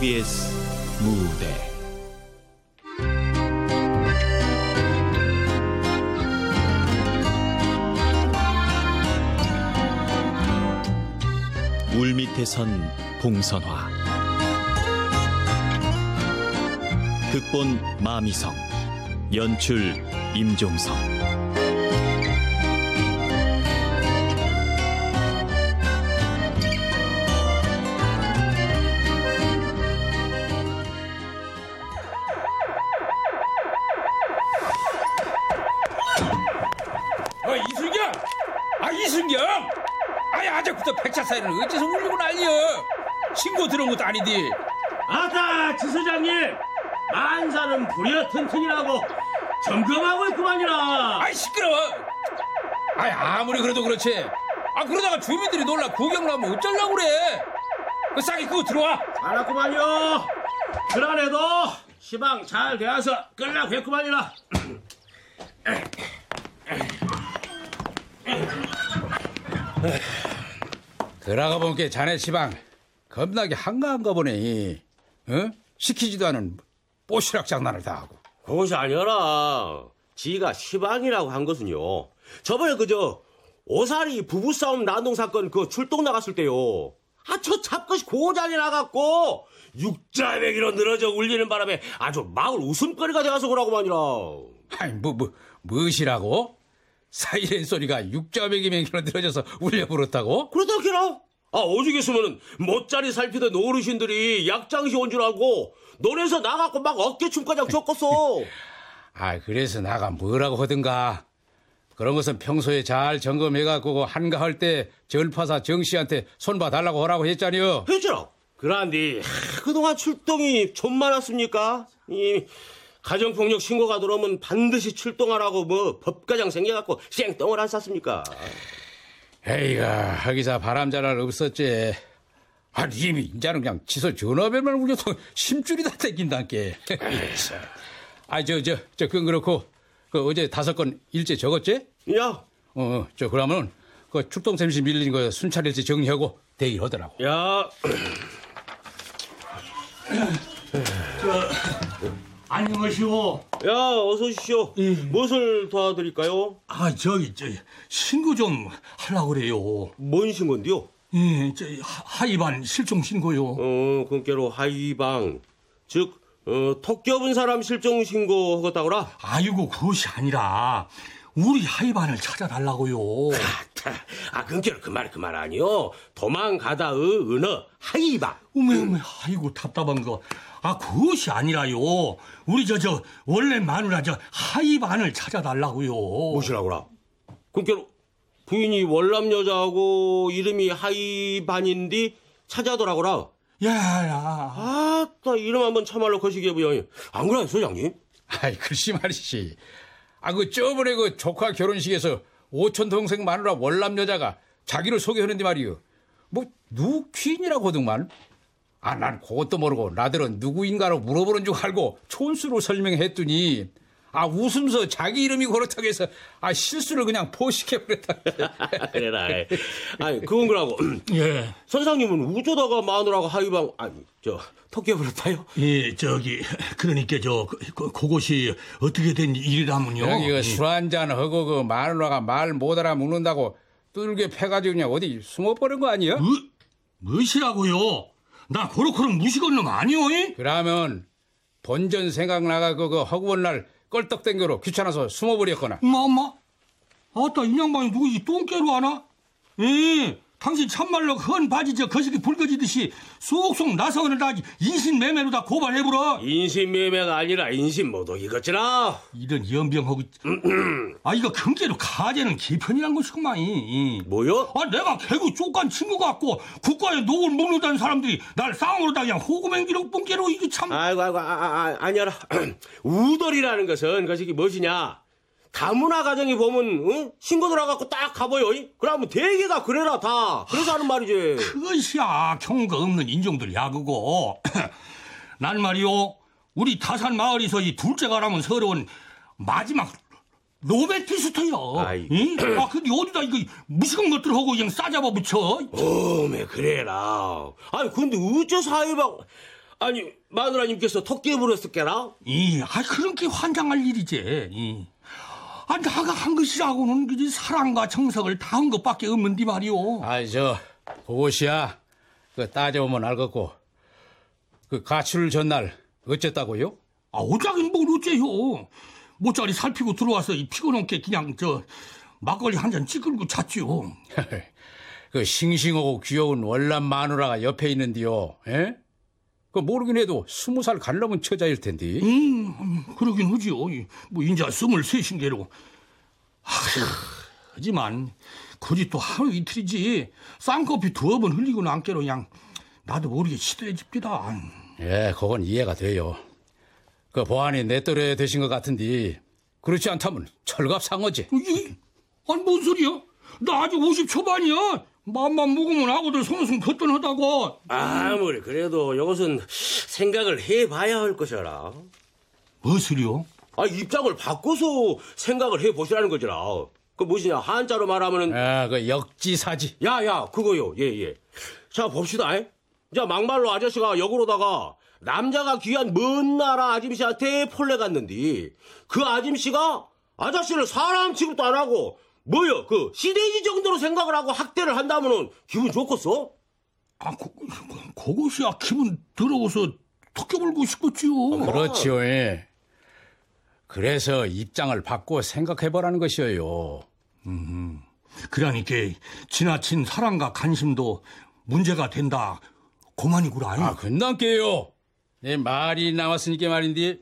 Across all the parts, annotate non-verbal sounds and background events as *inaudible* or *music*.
KBS 무대. 물 밑에선 봉선화. 극본 마미성. 연출 임종성 아무리 그래도 그렇지. 아, 그러다가 주민들이 놀라 구경 나면 어쩌려고 그래? 그 싸게 그거 들어와. 알았구만요 그러네도 시방 잘 되어서 끌라고 했구만이라 들어가 보니까 자네 시방 겁나게 한가한가 보네. 어? 시키지도 않은 뽀시락 장난을 다 하고. 그것이 아니라 지가 시방이라고 한 것은요 저번에 그저 오사리 부부싸움 난동 사건 그 출동 나갔을 때요 아 저 잡것이 고장이 나갔고 육자배기로 늘어져 울리는 바람에 아주 마을 웃음거리가 되어서 그러고만이라 아니, 뭐, 뭐, 무엇이라고? 사이렌 소리가 육자배기맹이로 늘어져서 울려 불었다고? 그러다기라 아 오죽했으면은 못자리 살피던 어르신들이 약장시 온 줄 알고 논에서 나갖고 막 어깨춤가장 줬겠어 *laughs* 아, 그래서 나가 뭐라고 하든가. 그런 것은 평소에 잘 점검해갖고 한가할 때 절파사 정씨한테 손봐 달라고 하라고 했잖여. 그란디 하, 그동안 출동이 좀 많았습니까 이 가정폭력 신고가 들어오면 반드시 출동하라고 뭐 법가장 생겨갖고 쌩똥을 안 쌌습니까 에이가, 하기사 바람자랄 없었지. 아니, 이미 인자는 그냥 지서 전화벨만 울려서 심줄이 다 땡긴단께. 아, 저, 저, 저, 그건 그렇고, 그 어제 다섯 건 일제 적었지? 야 어, 어, 저, 그러면, 그 출동 셈시 밀린 거 순찰일지 정리하고 대기를 하더라고. 야, 안녕하시오. 야, 어서 오십시오. 무엇을 도와드릴까요? 아, 저기, 저, 신고 좀 하려고 그래요. 뭔 신고인데요? 예, 저, 하- 하이반 실종 신고요. 어, 그께로 하이방, 즉, 어, 턱 껴본 사람 실종 신고 하겠다고라? 아이고, 그것이 아니라, 우리 하이반을 찾아달라고요. 아, 그께로 그말 그 말 아니요. 도망가다의 은어, 하이방. 어메, 어메, 아이고, 답답한 거. 아, 그것이 아니라요. 우리 저, 저, 원래 마누라 저, 하이반을 찾아달라고요. 무엇이라고라? 그께로 부인이 월남 여자하고 이름이 하이반인디 찾아더라고라. 야, 야. 아따, 이름 한번 참말로 거시기해 보여. 안 그래요, 소장님? 아이, 글씨 말이지. 아, 그 저번에 그 조카 결혼식에서 오촌 동생 마누라 월남 여자가 자기를 소개하는데 말이요. 뭐, 누 퀸이라고 하더만. 아, 난 그것도 모르고 나들은 누구인가로 물어보는 줄 알고 촌수로 설명했더니 아, 웃으면서 자기 이름이 그렇다고 해서 아, 실수를 그냥 포식해 버렸다. *laughs* 그래라. 아니, 그건 그러고. *clears throat* 예. 선상님은 우조다가 마누라가 하이방, 아니, 저, 턱 껴버렸다요? 예, 저기, 그러니까 저, 그, 그, 그것이 어떻게 된 일이라면요. 여기 예. 그술 한잔 하고 그 마누라가 말 못 알아 먹는다고 뚫게 패가지고 그냥 어디 숨어 버린 거 아니야? 뭐, 무엇이라고요? 나 그렇고는 무식한 놈 아니오? 이? 그러면 본전 생각나가고 그 허구한 날 껄떡땡겨로 귀찮아서 숨어버렸거나 엄마. 아따, 이 양반이 누구 이 똥개로 하나? 예, 당신 참말로 헌 바지 저 거시기 붉어지듯이 쏙쏙 나서는 다 인신매매로 다 고발해보라. 인신매매가 아니라 인신모독이겠지나? 이런 연병하고. 아, 이거 큰개로 가재는 개편이란 것이구만. 이. 뭐요? 아, 내가 개그 쪽간 친구 같고 국가에 녹을 먹는다는 사람들이 날 쌍으로 다 그냥 호구맹기로 뽕개로 이게 참. 아이고, 아이고, 아, 아, 아, 아니라. *clears throat* 우돌이라는 것은 그것이 무엇이냐? 다문화 가정이 보면, 응? 신고 들어가고 딱 가보여. 이? 그러면 대개가 그래라, 다. 그래서 하는 말이지. 그것이야 경가 없는 인종들 야구고 *clears throat* 난 말이요 우리 다산 마을에서 이 둘째가라면 서러운 마지막 로베티스트야 아이. 응? 아 근데 어디다 이거 무식한 것들 하고 그냥 싸잡아 붙여 어메, 그래라. 아니, 근데 어째 사이방. 아니 마누라님께서 토끼 물었을게라? 이, 아, 그런 게 환장할 일이지. 이. 아, 나가 한 것이라고는 그지 사랑과 정성을 다 한 것밖에 없는데 말이오. 아이, 저, 그것이야. 그 따져보면 알겠고. 그 가출 전날 어쨌다고요? 아, 어쩌긴 뭘 어째요. 모짜리 살피고 들어와서 이 피곤한 게 그냥 저 막걸리 한 잔 찌글고 잤지요. *laughs* 그 싱싱하고 귀여운 월남 마누라가 옆에 있는데요. 에? 그 모르긴 해도 스무 살 갈넘은 처자일 텐데. 음, 음, 그러긴 하지요. 이, 뭐 인자 스물셋인 게로. 아휴, 하지만 굳이 또 하루 이틀이지 쌍커피 두어 번 흘리고 남게로 그냥 나도 모르게 시들해집니다. 예, 그건 이해가 돼요. 그 보안이 내 또래 되신 것 같은데 그렇지 않다면 철갑상어지. 이, 아니 뭔 소리야? 나 아직 50 초반이야. 맘만 먹으면 아고들 손웃음 거뜬하다고. 아무리 그래도 이것은 생각을 해봐야 할 것이라. 무엇을요? 아 입장을 바꿔서 생각을 해보시라는 거지라. 그 무엇이냐 한자로 말하면은 아, 그 역지사지. 야야 그거요 예 예. 자 봅시다. 에? 자 막말로 아저씨가 역으로다가 남자가 귀한 먼 나라 아짐씨한테 폴레 갔는데 그 아짐씨가 아저씨를 사람 취급도 안 하고 뭐요 그 시대지 정도로 생각을 하고 학대를 한다면은 기분 좋겠어? 아, 그, 그, 그것이야 기분 더러워서 턱겨불고 싶었지요. 그렇지요. 예. 그래서 입장을 바꿔 생각해보라는 것이에요. 그러니까 지나친 사랑과 관심도 문제가 된다. 고만이구라. 아, 금남께요. 내 말이 나왔으니까 말인데,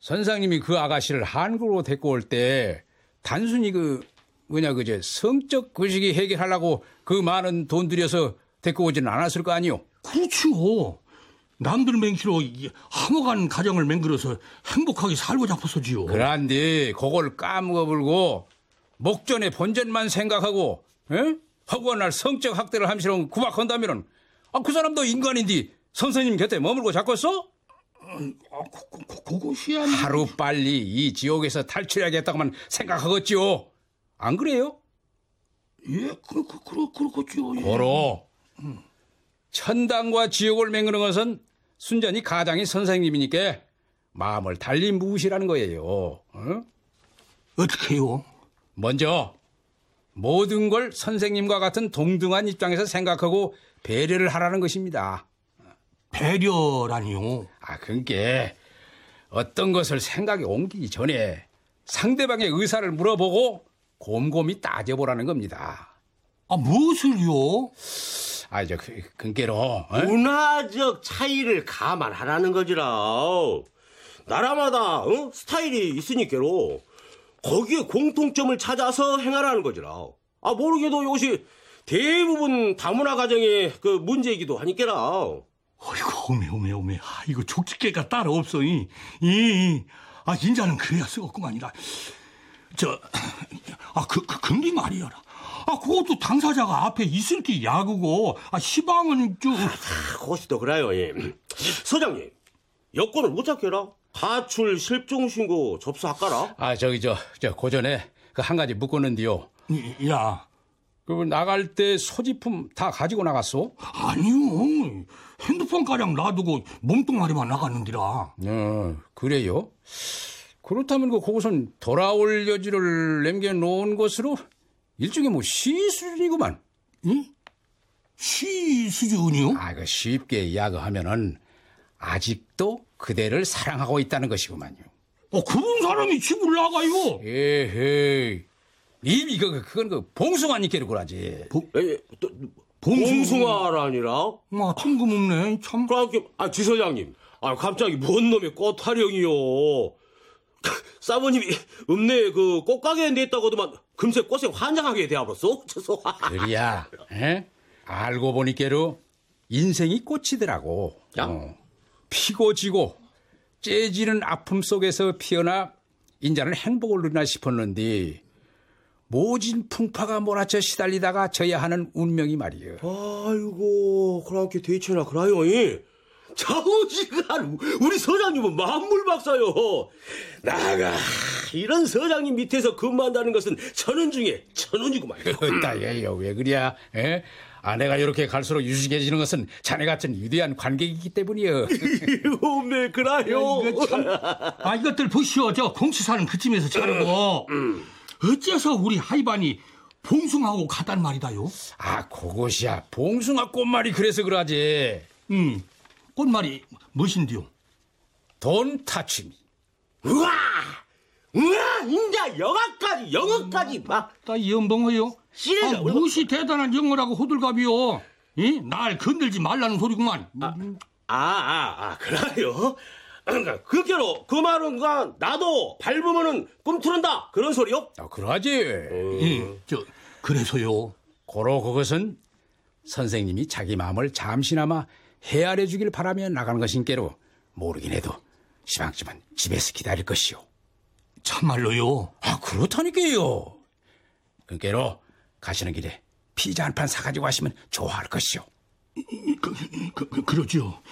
선상님이 그 아가씨를 한국으로 데리고 올 때, 단순히 그, 뭐냐, 그제, 성적 구식이 해결하려고 그 많은 돈 들여서 데리고 오지는 않았을 거 아니요? 그렇지요. 남들 맹키로 이 화목한 가정을 맹글어서 행복하게 살고 잡았어지요. 그란데, 그걸 까먹어불고, 목전의 본전만 생각하고, 에? 허구한 날 성적 학대를 함시로 구박한다면은, 아, 그 사람도 인간인데, 선생님 곁에 머물고 자꿨어? 아, 그, 그, 그, 그것이야. 하루 빨리 이 지옥에서 탈출해야겠다고만 생각하겠지요. 안 그래요? 예, 그, 그, 그, 그렇겠지요. 예. 고로 천당과 지옥을 맹그는 것은 순전히 가장이 선생님이니까 마음을 달리 무시라는 거예요. 어? 어떻게 해요? 먼저 모든 걸 선생님과 같은 동등한 입장에서 생각하고 배려를 하라는 것입니다. 배려라니요. 아, 그게 어떤 것을 생각에 옮기기 전에 상대방의 의사를 물어보고 곰곰이 따져보라는 겁니다. 아, 무엇을요? 아, 저, 그, 근께로, 어? 문화적 차이를 감안하라는 거지라. 나라마다 어? 스타일이 있으니까로 거기에 공통점을 찾아서 행하라는 거지라. 아 모르게도 이것이 대부분 다문화 가정의 그 문제이기도 하니까라. 어이구, 오메, 오메, 오메. 아, 이거 족집게가 따로 없어. 이, 이, 아, 인자는 그래야 쓰겠구만이라. 저, 아, 그, 그, 근데 말이여라. 아, 그것도 당사자가 앞에 있을 게 야구고, 아, 시방은 저, 그것이 또 그래요. 예. 서장님 여권을 못 찾게라. 가출 실종 신고 접수할까라. 아, 저기, 저, 저, 고전에 그 한 가지 묻고는데요. 이, 야, 그 나갈 때 소지품 다 가지고 나갔어? 아니요. 핸드폰 가량 놔두고 몸뚱아리만 나갔는디라. 어, 그래요? 그렇다면 그 그곳은 돌아올 여지를 남겨놓은 것으로 일종의 뭐 시수준이구만. 응? 시 수준이요? 아, 그 쉽게 이야기하면은 아직도 그대를 사랑하고 있다는 것이구만요. 어, 그런 사람이 집을 나가요. 에헤이. 이미 그, 그- 그건 그 봉숭아니께로 그러지. 에, 또, 봉숭- 봉숭아라니라. 아, 뜬금없네. 참. 그렇게 아 지서장님. 아 갑자기 뭔 놈의 꽃 타령이요. *laughs* 사모님이 읍내에 그 꽃가게에 냈다고도만 금세 꽃에 환장하게 되어버렸어. *laughs* 그리야, 에? 알고 보니께로 인생이 꽃이더라고. 야? 어. 피고 지고 째지는 아픔 속에서 피어나 인자는 행복을 누리나 싶었는데 모진 풍파가 몰아쳐 시달리다가 져야 하는 운명이 말이여. 아이고 그렇게 대체나 그래요. 이. 자우지간 우리 서장님은 만물 박사요. 나가 이런 서장님 밑에서 근무한다는 것은 천원 중에 천원이구만. *laughs* 따예요 왜 그래야? 에? 아내가 이렇게 갈수록 유식해지는 것은 자네 같은 위대한 관객이기 때문이여. 오메 그라요. 이거 참, 아 이것들 보시오 저 공치사는 그쯤에서 자르고 어째서 우리 하이반이 봉숭하고 가단 말이다요 아 그것이야 봉숭아 꽃말이 그래서 그러지. 음 꽃말이 무엇인디요 돈 타치미. 우와 우와 인자 영어까지 영어까지 막따 연봉어요 씨를 아, 무엇이 대단한 영어라고 호들갑이요 이? 날 건들지 말라는 소리구만 아, 아, 아, 그래요? 그러니까 그게로 그 말은 그 나도 밟으면은 꿈틀은다 그런 소리요? 아 그러지. 예, 저 그래서요 고로 그것은 선생님이 자기 마음을 잠시나마 헤아려 주길 바라며 나가는 것인께로 모르긴 해도 시방쯤은 집에서 기다릴 것이오. 참말로요 아 그렇다니까요. 그께로 가시는 길에 피자 한 판 사가지고 가시면 좋아할 것이오. 그, 그, 그, 그러죠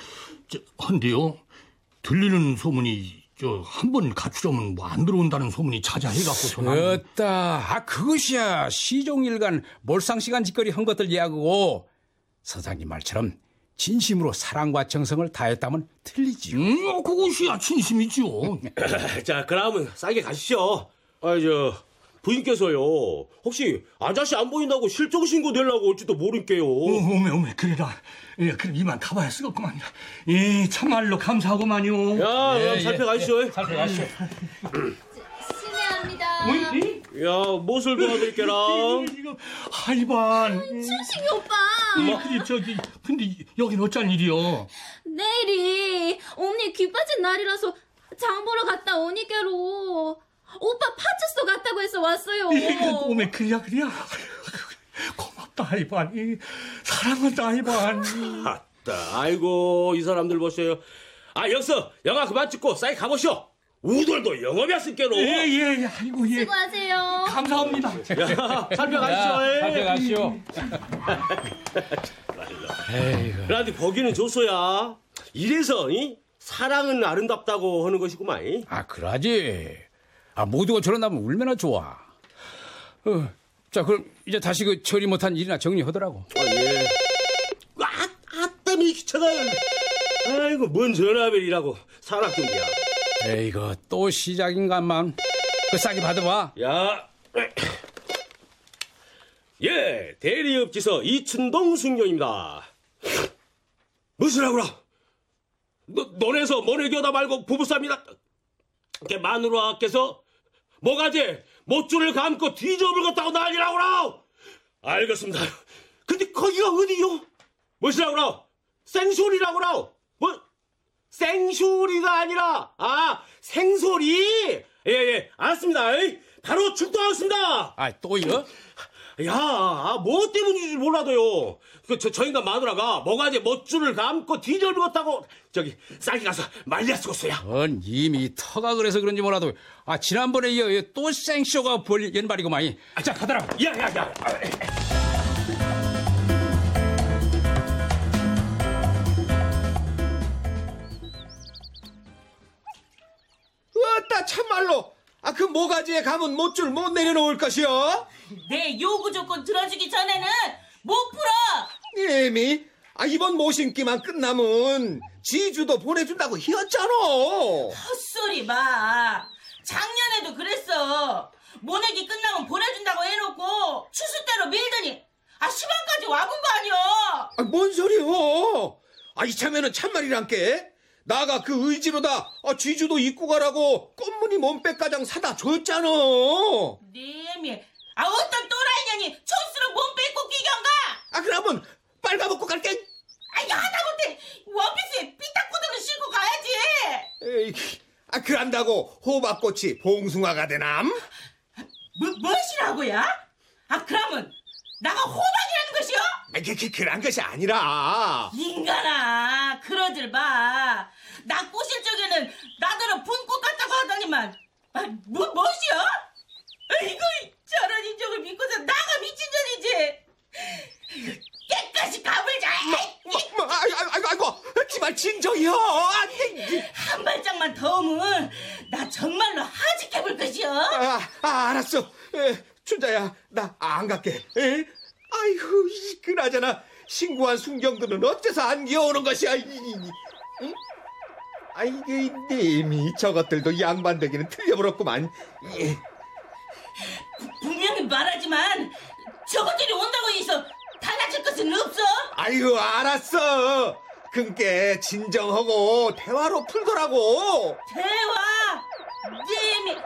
저, 헌데요 들리는 소문이 저 한번 가출하면 뭐 안 들어온다는 소문이 자자해갖고 전화 어따, 아, 그것이야. 시종일관 몰상시간 짓거리 한 것들 이야기고, 서장님 말처럼 진심으로 사랑과 정성을 다했다면 틀리지요. 음, 어, 그것이야 진심이죠 *laughs* *laughs* 자, 그러면 싸게 가시죠. 아, 저 부인께서요. 혹시 아저씨 안 보인다고 실종 신고 되려고 올지도 모를게요. 오, 오메 오메 그래라 예, 그럼 이만 가봐야 쓰겠구만 예, 참말로 감사하고만요 야, 예, 야, 예. 살펴가시죠. 살펴가시오. 실례합니다. 뭐, 야, 무엇을 도와드릴게라. *laughs* 이거 하이반 춘식이 오빠. 예, 그래 저기 근데 여긴 어쩐 일이요 내일이 언니 귀 빠진 날이라서 장 보러 갔다 오니까로 오빠 파출소 갔다고 해서 왔어요. 예, 오메 그래야 그래야 고맙다 하이반 이, 사랑한다 하이반 아따, 아이고, 이 사람들 보세요. 아, 여기서 영화 그만 찍고 싸게 가보시오. 우들도 영업이었을게로. 예 예 예, 아이고 예 수고하세요. 감사합니다 야, 살펴가시죠. 예. 살펴가시오. 그런데 보기는 좋소야. 이래서 이? 사랑은 아름답다고 하는 것이구만. 이? 아, 그러지. 아, 모두가 저런다면 얼마나 좋아. 어, 자, 그럼 이제 다시 그 처리 못한 일이나 정리하더라고. 아, 예. 아, 아따미 귀찮아. 아이고, 뭔 전화벨이라고. 산악경비야. 에이거, 또 시작인가만. 그 싸게 받아봐. 야. 예, 대리업지서 이춘동 숙녀입니다. 무엇이라고라? 너, 너네서 모내겨다 말고 부부싸움이다. 그 마누라께서 뭐가지 못줄을 감고 뒤져불겠다고 난리라고라. 알겠습니다. 근데 거기가 어디요? 무엇이라고라? 생소리라고라. 뭐? 생소리가 아니라 아 생소리. 예예 알았습니다. 에이, 바로 출동하겠습니다. 아, 또요? 야, 아, 뭐 때문인지 몰라도요. 그, 저, 저 인간 마누라가 뭐가지 멋줄을 감고 뒤져버렸다고 저기 쌀기 가서 말리야 쓰겠어요. 전 이미 터가 그래서 그런지 몰라도 아 지난번에 이어 또 생쇼가 벌 연발이고만 아, 자 가더라고 야, 야, 야. 어따 참말로 아 그 모가지에 가면 못줄 못 내려놓을 것이요 내 요구 조건 들어주기 전에는 못 풀어. 이미 아 이번 모신기만 끝나면 지주도 보내준다고 히었잖아 헛소리 마. 작년에도 그랬어. 모내기 끝나면 보내준다고 해놓고 추수대로 밀더니 아 시방까지 와본 거 아니야. 아, 뭔 소리요 아 이참에는 참말이란께 나가 그 의지로다 아, 지주도 입고 가라고 꽃무늬 몸빼가장 사다 줬잖아 네미. 아 어떤 또라이년이 촌수로 몸 뺏고 끼견가? 아 그러면 빨가먹고 갈게 아 하다못해 원피스에 삐딱 구두는 신고 가야지. 에이, 아 그런다고 호박꽃이 봉숭아가 되남? 뭐 무엇이라고야? 아 그러면 나가 호박이라는 것이요? 아, 그, 그, 그런 것이 아니라. 인간아, 그러들 봐. 나 꼬실 적에는 나더러 분꽃 같다고 하더니만, 아, 뭐, 무엇이요? 이거 저런 인정을 믿고서 나가 미친 년이지. 깨끗이 감을 잘. 마, 마, 아이고, 아이고, 아이고, 제발 진정이요. 한 발짝만 더 오면 나 정말로 하직해볼 것이요. 아, 아 알았어. 에, 안 갈게. 에? 아이고, 이 그나저나 신고한 순경들은 어째서 안 기어오는 것이야? 이. 응? 아이고, 이 님이 저것들도 양반되기는 틀려버렸구만. 이. 분명히 말하지만 저것들이 온다고 해서 달라질 것은 없어. 아이고, 알았어. 그니까 진정하고 대화로 풀더라고. 대화. 님이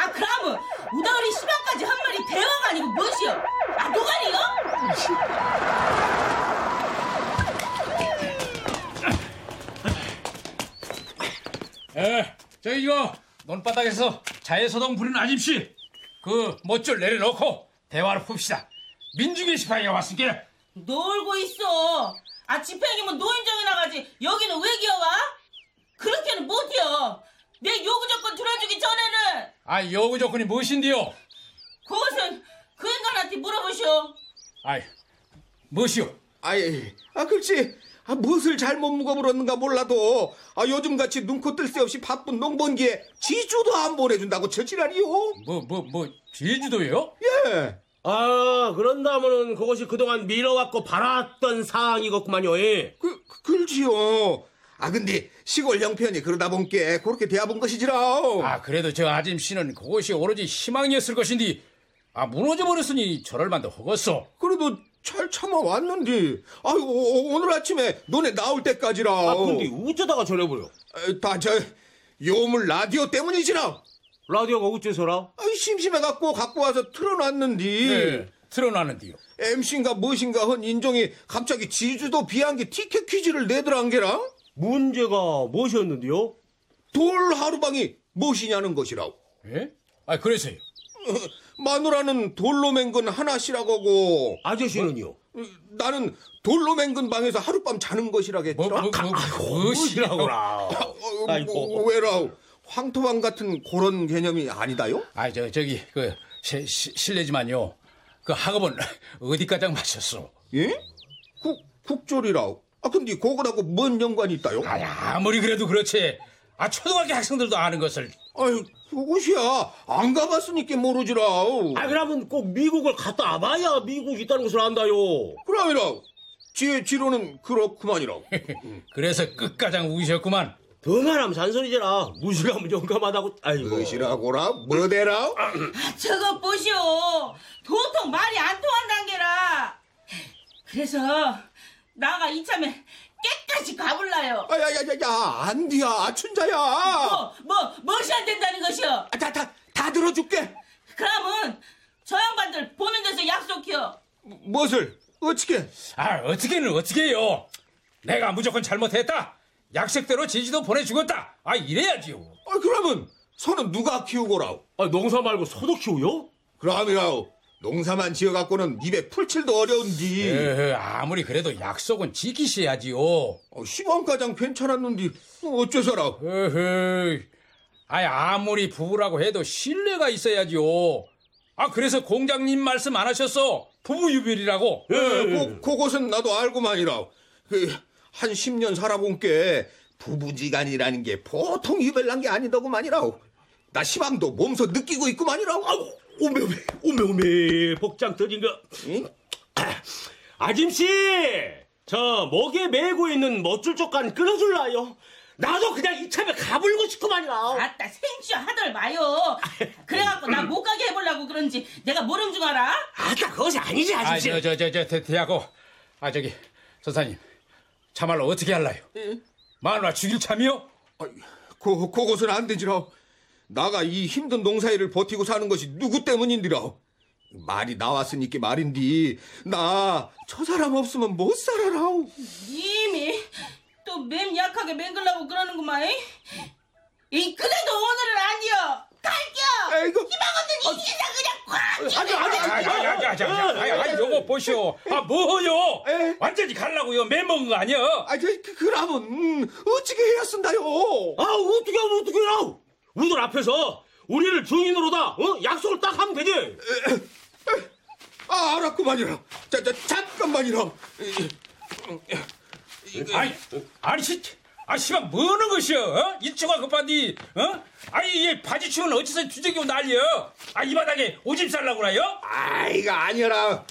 아 그러면 우다리 시방까지 한 말이 대화가 아니고 무엇이여? 아 노가리요? 에, 저 이거 논바닥에서 자해소동 부리는 아짐씨 그 멋줄 내려놓고 대화를 풉시다. 민중의 시파이가 왔으니까 놀고 있어. 아 집행이면 노인정이 나가지 여기는 왜 기어와? 그렇게는 못해요. 내 요구 조건 들어주기 전에는 아 여구 조건이 무엇인데요? 그것은 그 인간한테 물어보시오. 아이 무엇이요? 아이, 아, 그렇지. 아, 무엇을 잘못 묵어물었는가 몰라도, 아, 요즘같이 눈코 뜰 새 없이 바쁜 농번기에 지주도 안 보내준다고 저지랄이요? 뭐 뭐 뭐 제주도요? 예. 아, 그런다면은 그것이 그동안 미뤄왔고 바랐던 사항이겠구만요. 예. 그, 그- 그렇지요. 아, 근데 시골 형편이 그러다 본게 그렇게 대해본 것이지라. 아 그래도 저 아짐씨는 그것이 오로지 희망이었을 것인데 아 무너져 버렸으니 저럴 만도 허겄어. 그래도 잘 참아왔는데, 아이고, 오늘 아침에 너네 나올 때까지라. 아, 근데 어쩌다가 저래 버려? 다 저, 요물 라디오 때문이지라. 라디오가 어째서라? 아이, 심심해갖고 갖고 와서 틀어놨는데. 네, 틀어놨는데요. MC인가 무엇인가 헌 인종이 갑자기 지주도 비행기 티켓 퀴즈를 내더란 게라? 문제가 무엇이었는데요? 돌 하루방이 무엇이냐는 것이라고. 예? 아 그래서요. *laughs* 마누라는 돌로 맹근 하나씩하고 아저씨는요? 나는 돌로 맹근 방에서 하룻밤 자는 것이라겠지라. 뭐, 뭐, 뭐, 무엇이라고라. 어, 아이고. 뭐, 왜라? 황토방 같은 그런 개념이 아니다요? 아, 저, 저기, 그, 시, 시- 실례지만요. 그 학업은 어디까지 마셨어? 예? 국, 국졸이라. 아, 근데 그거하고 뭔 연관이 있다요? 아, 아무리 그래도 그렇지. 아, 초등학교 학생들도 아는 것을. 아유, 그것이야. 안 가봤으니까 모르지라. 아, 그러면 꼭 미국을 갔다 와봐야 미국 있다는 것을 안다요. 그럼이라. 제 지로는 그렇구만이라. *laughs* 그래서 끝가장 우기셨구만. 더 말하면 잔소리잖아. 무식하면 용감하다고. 아이고. 무엇이라고라? 뭐대라? 아, 저거 보시오. 도통 말이 안 통한단 게라. 그래서 나가 이참에 깨까지 가볼라요. 아, 야, 야, 야, 야, 안 돼야, 아춘자야. 뭐, 뭐, 무엇이 안 된다는 것이오. 아, 다, 다, 다 들어줄게. 그러면 저 양반들 보는 데서 약속해요. 무엇을? 어떻게? 아, 어떻게는 어떻게 해요? 내가 무조건 잘못했다. 약속대로 제주도 보내주겠다. 아, 이래야지요. 아, 그러면 소는 누가 키우고라오? 아, 농사 말고 소도 키우요? 그럼이라오. 농사만 지어갖고는 입에 풀칠도 어려운디. 에, 아무리 그래도 약속은 지키셔야지요. 어, 시간가장 괜찮았는데 어째서라? 에헤이. 아이, 아무리 부부라고 해도 신뢰가 있어야지요. 아, 그래서 공장님 말씀 안 하셨어. 부부 유별이라고. 예, 그, 그것은 나도 알고만이라. 그, 한 10년 살아본 게 부부지간이라는 게 보통 유별난 게 아니더구만이라오. 나 시방도 몸소 느끼고 있구만이라오. 아우, 오메, 오메, 오메, 오메. 복장 터진 거. 응? *clears throat* 아짐씨! 저 목에 메고 있는 멋줄 쪽간 끊어줄라요? 나도 그냥 이참에 가불고 싶구만이라. 아따 생쥐 하들 마요. *laughs* 그래갖고 나 못 가게 해보려고 그런지 내가 모름 중 알아? 아따, 그것이 아니지, 아, 아짐씨. 저, 저, 저, 저, 대, 대하고. 아, 저기, 선사님. 참말로 어떻게 할라요? 마누라 죽일 참이요? 아이, 그, 그것은 안 되지라. 나가 이 힘든 농사일을 버티고 사는 것이 누구 때문인디라. 말이 나왔으니까 말인디. 나 저 사람 없으면 못 살아라. 이미 또맴 약하게 맹글라고 그러는구만. 이 그래도 오늘은 아니여. 갈겨. 아이고. 희망 없는 이 세상 그냥 꽉. 아니, 아니, 아, 아니, 야, 야, 야, 야, 야, 야, 아, 요거 보시오. 아, 뭐요? 에? 완전히 갈라고요. 매 먹은 거 아니야? 아, 저, 그, 그러면, 음, 어찌게 해야 쓴다요? 아, 어떻게 하면 어떻게 해라? 우들 앞에서 우리를 증인으로다, 어? 약속을 딱 하면 되지. 아, 알았구만이라. 자, 자, 잠깐만이라. 아니, 아니, 진 아, 씨발, 뭐는 것이여, 어? 일초가 급한디, 어? 아니, 얘 바지춤은 어디서 주저기고 난리여? 아, 이 바닥에 오줌 쌀라고 그래요? 아이가 아니라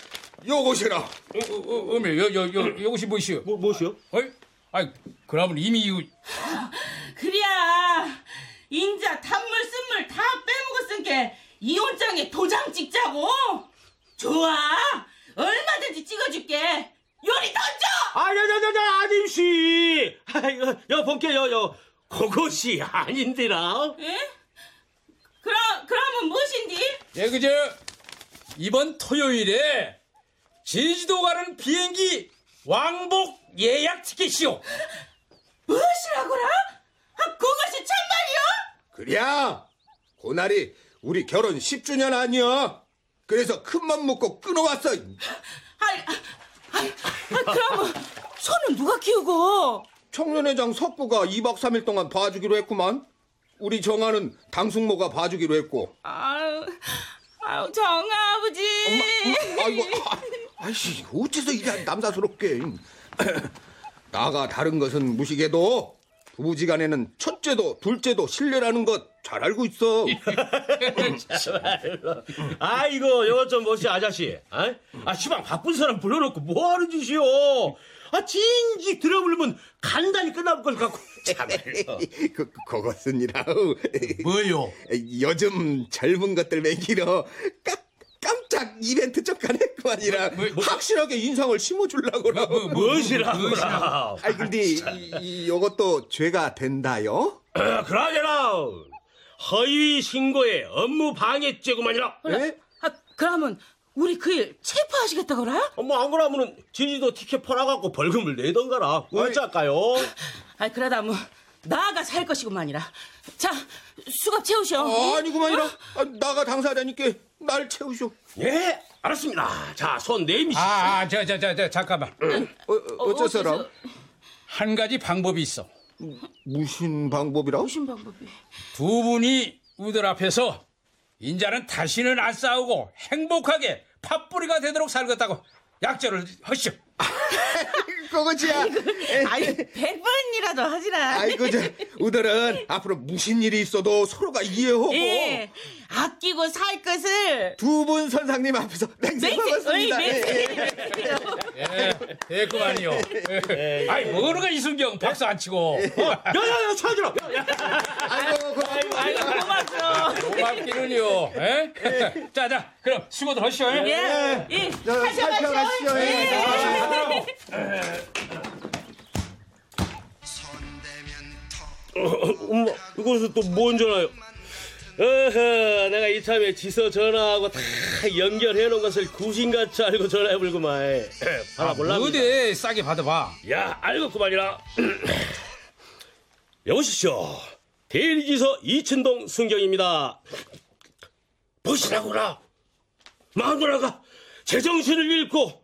요것이라. 어, 어, 어, 어메, 여, 여, 여, 이것이 무엇이여? 뭐, 무엇이요? 어이? 아이, 그러면 이미 이거, *laughs* 그래야 인자 단물 쓴물 다 빼먹었으니까 이혼장에 도장 찍자고 좋아 얼마든지 찍어줄게 요리 던져 아, 야, 야, 야, 야, 아님씨! 아이고, 여, 본께, 여, 여, 그것이 아닌데라. 예? 그럼 그러면 무엇인디? 예, 그저, 이번 토요일에 제주도 가는 비행기 왕복 예약 티켓이요. 무엇이라고라? 아, 그것이 참말이요? 그래야 그날이 우리 결혼 10주년 아니야. 그래서 큰맘 먹고 끊어왔어. 아이, 아이, 아, 그러면 손은 누가 키우고? 청년회장 석구가 2박 3일 동안 봐주기로 했구만. 우리 정아는 당숙모가 봐주기로 했고. 아유, 아유 정아 아버지. 아이고, 아, 아이씨, 어째서 이래 남사스럽게. *clears throat* 나가 다른 것은 무시게도 부부지간에는 첫째도 둘째도 신뢰라는 것 잘 알고 있어. *laughs* 아이고, 이거 좀 뭐시, 아저씨. 아, 아, 시방 바쁜 사람 불러놓고 뭐 하는 짓이요? 아, 진지 들어불면 간단히 끝날 걸 갖고. 참말로. *laughs* 그, 그, 그것은이라. 뭐요? *laughs* 요즘 젊은 것들 먹이러 깜, 깜짝 이벤트 쪽간 했구만이라 뭐, 뭐, 확실하게 인상을 심어주려고라. 무엇이라고라. 아이 근데 이, 이, 요것도 죄가 된다요? 어, 그러잖아. 허위 신고에 업무 방해죄구만이라. 예? 아, 그러면 우리 그 일 체포하시겠다고라? 어, 뭐안 그러면은 제주도 티켓 팔아갖고 벌금을 내던가라. 어쩔까요? 아, 그러다 뭐 나아가 살 것이구만이라. 자, 수갑 채우셔. 어, 아니구만이라. 아, 나가 당사자니까 날 채우쇼. 예, 알았습니다. 자, 손 내미시오. 아, 아, 저, 저, 저, 저, 잠깐만. 어, 어, 어째서라? 한 가지 방법이 있어. 무슨 방법이라? 무슨 방법이? 두 분이 우들 앞에서 인자는 다시는 안 싸우고 행복하게 팥뿌리가 되도록 살겠다고 약조를 하시오. *laughs* 그거지야. 아이, 백 번이라도 하지라. 아이고, 저, 우들은 앞으로 무슨 일이 있어도 서로가 이해하고 예, 아끼고 살 것을. 두 분 선상님 앞에서 맹세, 먹었습니다. 어이, 예, 예. 예, 됐구만요. 아이, 뭐는 이순경 박수 안 치고. 야야 야, 차주라. 아이고, 고맙습니다. 아이고, 고맙소. 고맙기는요. 예? 자, 자, 그럼 수고들 하시오. 예, 예. 저, 살펴가시죠. 예. 엄마, 이것은 또 뭔 전화요? 어허, 내가 이참에 지서 전화하고 다 연결해 놓은 것을 구신같이 알고 전화해불구만. 받아볼라. 어디 싸게 받아봐. 야, 알겠구만이라. *clears throat* 여보시오. 대리지서 이춘동 순경입니다. 보시라구나. 마누라가 제정신을 잃고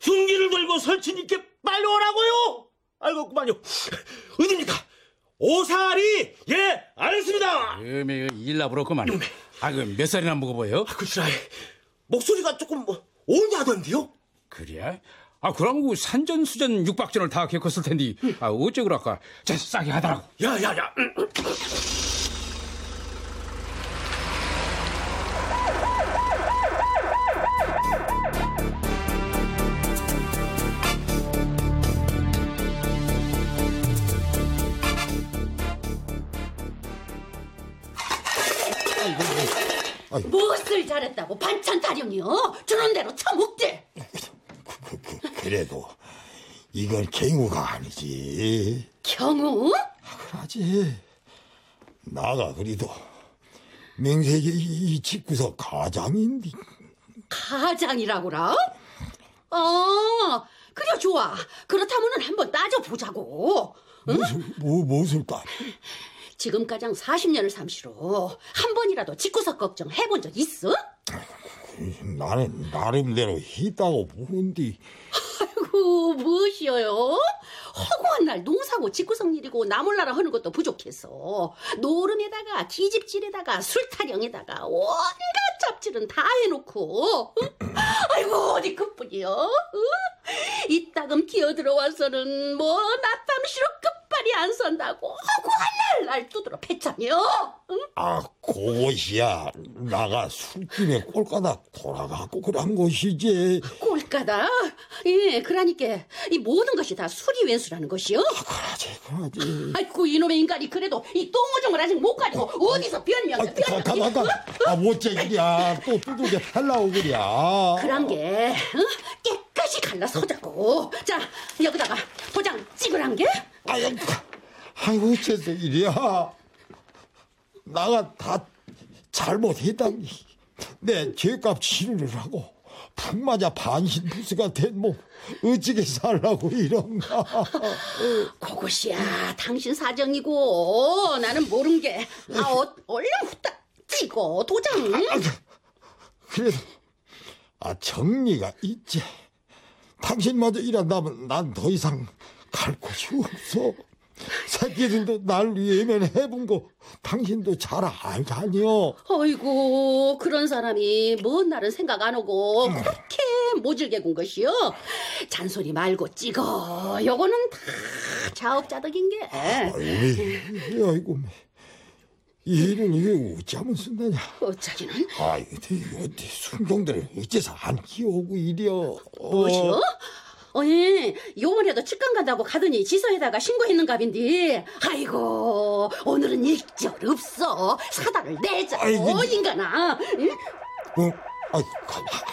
흉기를 들고 설치니께 빨리 오라고요. 알겠구만요. *laughs* 어딥니까? 오사리 예 알았습니다. 음에 일나 부럽구만. 아, 그 몇 살이나 먹어 보여? 그시라 목소리가 조금 뭐 오냐던데요? 그래? 아, 그럼 그 산전수전 육박전을 다 겪었을 텐데, 아, 어째 그럴까? 자, 싸게 하더라고. 야 야 야. 무엇을 잘했다고 반찬 타령이요? 주는 대로 처먹대. 그래도 이건 갱우가 아니지. 경우? 그러지. 나가 그래도 명색이 이 집구석 가장인데. 가장이라고라? 어, 그래 좋아. 그렇다면은 한번 따져보자고. 무슨 뭐 무엇을 따? 지금 가장 40년을 삼시로 한 번이라도 집구석 걱정 해본 적 있어? 나는 나름대로 했다고 보는데 아이고 무엇이여요? 허구한 날 농사고 집구석 일이고 나몰라라 하는 것도 부족해서 노름에다가 기집질에다가 술타령에다가 온갖 잡질은 다 해놓고 응? 아이고 어디 그뿐이요? 응? 이따금 기어 들어와서는 뭐 나탐시로 끝족 발이 안 선다고 허구한 날날 두드러 패자며 응? 아, 그것이야. 나가 술집에 꼴까닥 돌아가고 그런 것이지. 꼴까다 예 그러니까 이 모든 것이 다 술이 왼수라는 것이요 그러지, 그러지. 아이고 이놈의 인간이 그래도 이 똥오종을 아직 못 가지고 어 디서 변명 아, 가, 가, 가, 가. 아, 못제 일이야. 또 두들겨 팔라고 그랴. 그런 게 응? 깨끗이 갈라서자고 자 여기다가 도장 찍으란 게 아유, 아이고, 어째서 이래야. 나가 다 잘못했다니. 내 죄값 치료를 하고, 푹맞아 반신부수가 된 몸, 어찌게 살라고 이런가. 그것이야 당신 사정이고 나는 모른 게 아, 어, 얼른 후딱 찍어 도장 그래도, 아, 정리가 있지. 당신마저 일한다면 난 더 이상 갈 곳이 없어. 새끼들도 날 위해면 해본 거 당신도 잘 알다니요. 어이구 그런 사람이 먼 날은 생각 안 오고 그렇게 모질게 군 것이요 잔소리 말고 찍어 요거는 다 자업자득인 게 아이고, 아이고, 이 일은 왜 어찌하면 쓴다냐. 어쩌기는 아이고, 어디 순경들을 어째서 안 키우고 이려. 무엇이요? 어이 요번에도 직관 간다고 가더니 지서에다가 신고했는 갑인데 아이고 오늘은 일절 없어 사다를 내자 아이고. 인간아 응? 어? 아,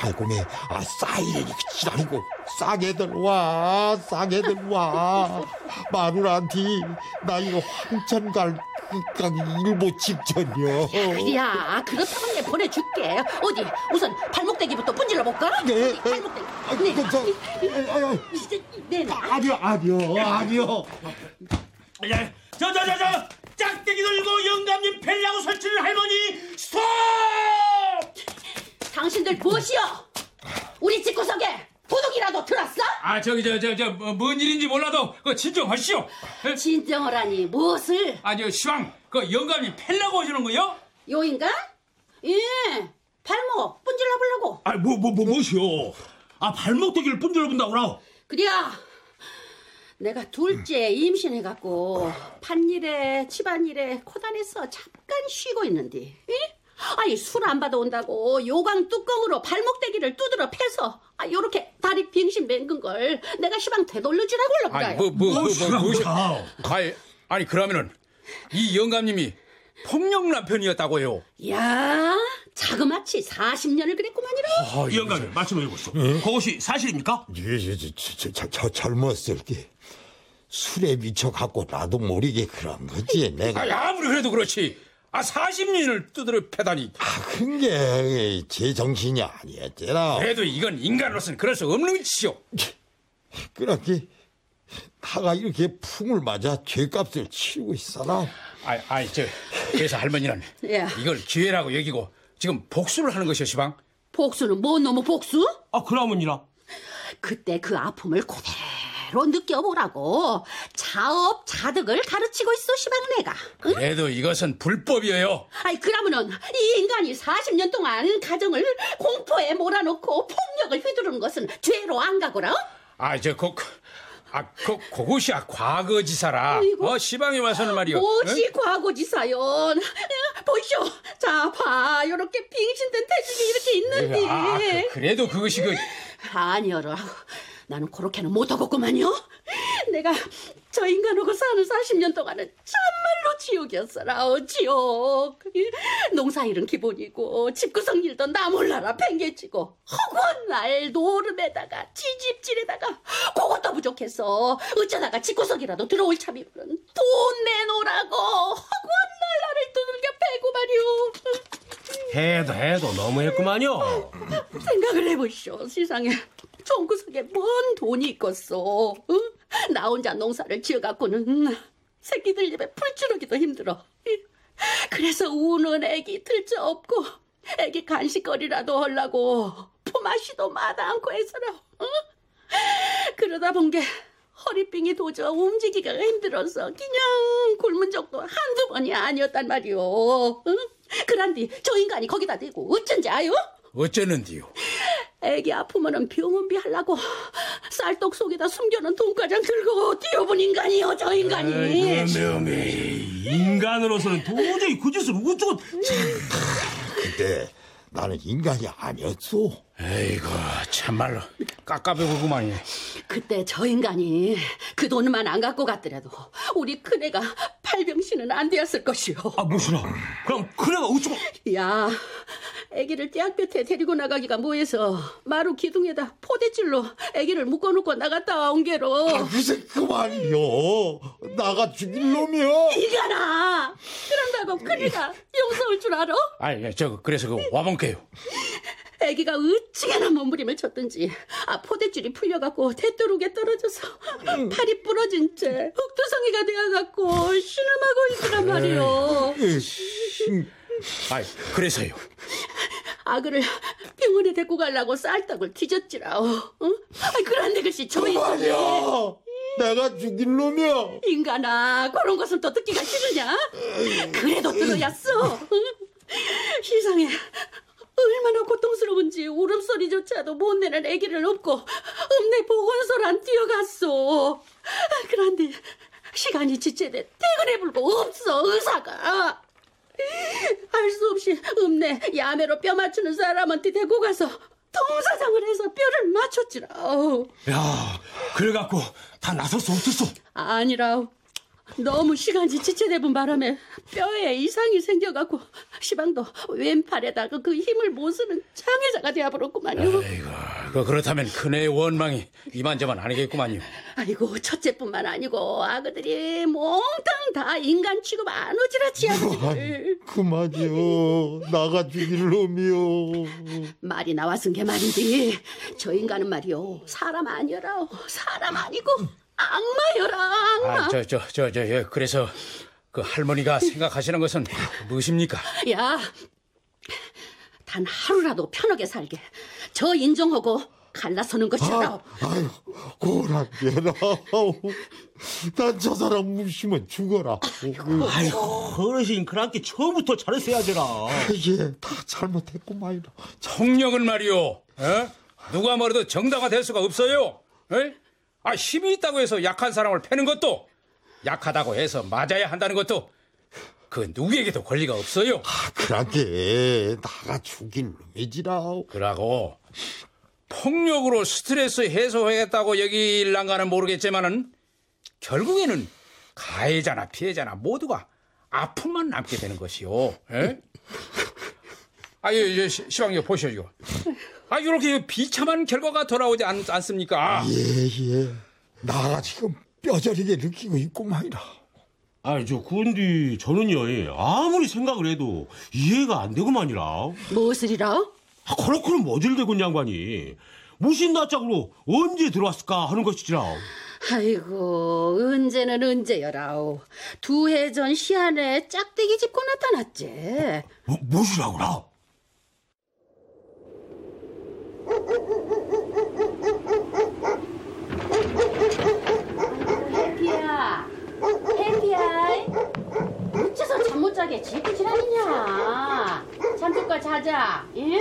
아이고, 매, 아, 싸이를 지랄이고, 싸게들 와, 싸게들 와. 마누라한테, 나 이거 황천 갈, 까기 일보 직전이요. 그래야 그렇다면 내 보내줄게 어디 우선 발목대기부터 분질러 볼까? 네, 네. 발목대기 아, 그, 저, 아유, 아유, 진짜 네네 아니요, 아니요, 아니요. 저, 저, 저, 저! 짝대기 들고 영감님 펠라고 설치는 할머니, 스톱! 당신들 무엇이여 우리 집 구석에 도둑이라도 들었어? 아 저기 저 저 저 뭔 일인지 몰라도 그 진정하시오. 에? 진정을 하니 무엇을 아저 시방 그 영감님 펠라고 오시는 거요? 요인가? 예 발목 분질러 보려고 아, 뭐, 뭐, 뭐, 뭐시오? 아, 발목대기를 분들어 본다고라? 그래야 내가 둘째 임신해 갖고 판일에 집안일에 코단에서 잠깐 쉬고 있는데 예? 아니 술 안 받아온다고 요강 뚜껑으로 발목대기를 두드러 패서 아 요렇게 다리 빙신 맹근 걸 내가 시방 되돌려주라고 올라가요 아니 뭐뭐뭐뭐 뭐시 아니 아니 그러면은 이 영감님이 폭력 남편이었다고요? 야 자그마치 40년을 그랬구만이라 아, 영감님, 말씀해 보시오. 그것이 사실입니까? 저, 저, 저, 저, 저 젊었을 게 술에 미쳐 갖고 나도 모르게 그런 거지, 내가. 아니, 아무리 그래도 그렇지. 아 40년을 두드려 패다니. 아, 그게 제 정신이 아니었잖아. 그래도 이건 인간으로서는 그럴 수 없는 짓이오. 그렇게 다가 이렇게 풍을 맞아 죄값을 치르고 있어라. 아니, 아니 저 그래서 할머니는 *laughs* 예. 이걸 기회라고 여기고 지금 복수를 하는 것이오 시방. 복수는 뭔 놈의 복수? 아, 그러면이라. 그때 그 아픔을 그대로 느껴보라고 자업 자득을 가르치고 있어 시방 내가 응? 그래도 이것은 불법이에요. 아이 그러면은 이 인간이 40년 동안 가정을 공포에 몰아넣고 폭력을 휘두르는 것은 죄로 안 가거라 아, 저, 그, 그, 아, 그, 그것이야, 과거지사라. 아이고. 어, 시방에 와서는 말이요. 오지 과거지사연 보시오 자봐 요렇게 빙신된 태중이 이렇게 있는데 아, 그, 그래도 그것이 그, 아니여라. 나는 그렇게는 못하겠구만요. 내가 저 인간하고 사는 40년 동안은 참말로 지옥이었어라. 어, 지옥. 농사일은 기본이고 집구석 일도 나 몰라라 팽개치고 허구한 날 노름에다가 지집질에다가 그것도 부족해서 어쩌다가 집구석이라도 들어올 참이면 돈 내놓으라고 허구한 날 나를 두들겨 패고 말이오. 해도 해도 너무했구만요. 생각을 해보시오. 세상에 총구석에 뭔 돈이 있겠어. 응? 나 혼자 농사를 지어갖고는 새끼들 집에 풀 주르기도 힘들어. 그래서 우는 애기 들자 없고 애기 간식거리라도 하려고 품앗이도 마다 않고 해서라. 응? 그러다 본 게 허리빙이 도저 움직이기가 힘들어서 그냥 굶은 적도 한두 번이 아니었단 말이오. 응? 그란디 저 인간이 거기다 대고 어쩐지 아요? 어쩌는디요? 애기 아프면은 병원비 하려고 쌀떡 속에다 숨겨놓은 돈가장 들고 뛰어본 인간이요, 저 인간이. 매매 인간으로서는 도저히 그 짓을 어쩌고 그때 나는 인간이 아니었어. 에이구 참말로 깝깝해보구만이. 그때 저 인간이 그 돈만 안 갖고 갔더라도 우리 큰애가 팔병신은 안 되었을 것이오. 아 무시라 그럼 그래가 어쩌고 야, 애기를 떼약볕에 데리고 나가기가 뭐해서 마루 기둥에다 포대줄로 애기를 묶어놓고 나갔다 온 게로. 무슨 그만이요. 나가 죽일 놈이요. 이가라! 그런다고 큰애가 용서할 줄 알아? 아니 저 그래서 그 와본게요. 애기가 어찌게나 몸부림을 쳤든지 아 포대줄이 풀려갖고 대뚜룩에 떨어져서 팔이 부러진 채 흑두성이가 되어갖고 신음하고 있으란 말이오. 아이 그래서요. 아그를 병원에 데리고 가려고 쌀떡을 뒤졌지라. 어? 아, 그런데 글씨 저 인간이 그만이야. 내가 죽일 놈이야. 인간아 그런 것은 또 듣기가 싫으냐? 그래도 들어야어. 세상에 얼마나 고통스러운지 울음소리조차도 못 내는 아기를 업고 읍내 보건소란 뛰어갔어. 그런데 시간이 지체돼 퇴근해 불고 없어 의사가. 할수 없이 읍내 야매로 뼈 맞추는 사람한테 데리고 가서 통사장을 해서 뼈를 맞췄지라. 야 그래갖고 다 나섰어 어땠어 아니라 너무 시간이 지체되본 바람에 뼈에 이상이 생겨갖고 시방도 왼팔에다가 그 힘을 못 쓰는 장애자가 되어버렸구만요. 에이구 그 그렇다면 큰애의 원망이 이만저만 아니겠구만요. 아이고 첫째뿐만 아니고 아그들이 몽땅 다 인간 취급 안 오지라치 아그들 그만이요. 나가 죽일 놈이요. 말이 나왔은 게 말인데 저 인간은 말이요 사람 아니여라 사람 아니고 악마여라 악마. 아저 저 저 저 예, 그래서 그 할머니가 *laughs* 생각하시는 것은 무엇입니까? 야, 단 하루라도 편하게 살게. 저 인정하고 갈라서는 것이라. 아, 아유, 고란게라. 난 저 사람 무시면 죽어라. 아이고 어르신 그랑께 처음부터 잘했어야 되라. 예, 다 잘못했구만이라. 폭력은 말이오. 에? 누가 뭐래도 정당화 될 수가 없어요. 에? 아 힘이 있다고 해서 약한 사람을 패는 것도 약하다고 해서 맞아야 한다는 것도 그 누구에게도 권리가 없어요. 아, 그러게 나가 죽일 놈이지라. 그러고 폭력으로 스트레스 해소하겠다고 여길란가는 모르겠지만은 결국에는 가해자나 피해자나 모두가 아픔만 남게 되는 것이요. 에? 아, 예, 예, 시- 시방님 보시죠. 아, 이렇게 비참한 결과가 돌아오지 않, 않습니까? 예, 예. 나가 지금 뼈저리게 느끼고 있구만이라. 아니 저 근데 저는요 예, 아무리 생각을 해도 이해가 안 되고만이라. 무엇을이라? 아, 그렇고는 뭐질 되고 양반이 무신 낯짝으로 언제 들어왔을까 하는 것이지라. 아이고, 언제는 언제여라오. 두 해 전 시안에 짝대기 짚고 나타났지. 뭐, 무엇이라고라 해피야, 해피야. 어째서 잠 못 자게 지구 지랄이냐? 잠들까 자자, 예?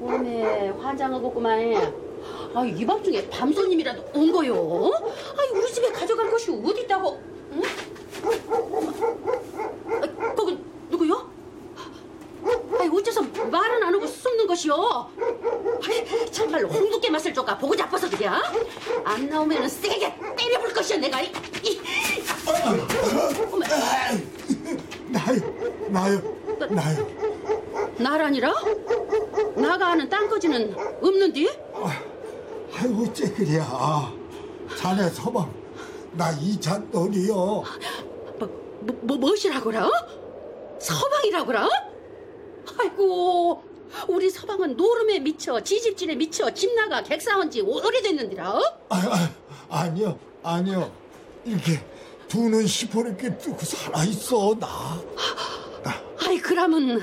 오메 화장하고구만. 아, 이 밤중에 밤손님이라도 온 거요? 아이, 우리 집에 가져갈 것이 어디 있다고? 응? 아, 거기 누구요? 아이, 어째서 말은 안 하고 숨는 것이요? 아이, 정말로 홍두깨 맛을 줘가 보고 자빠서 그래? 안 나오면은 세게 때려볼 것이야 내가. 이, 이. 어머, 나요, 나요, 나요. 나라니라? 나가 아는 땅거지는 없는디? 아유, 어째 그래야. 자네 서방, 나 이찬돈이요. 뭐, 뭐, 뭐 무엇이라고라? 서방이라고라? 아이고 우리 서방은 노름에 미쳐 지집진에 미쳐 집 나가 객사온 지 오래됐는디라 아, 아, 아니요, 아니요. 이렇게 두 눈 시퍼렇게 뜨고 살아있어, 나. 아이 그러면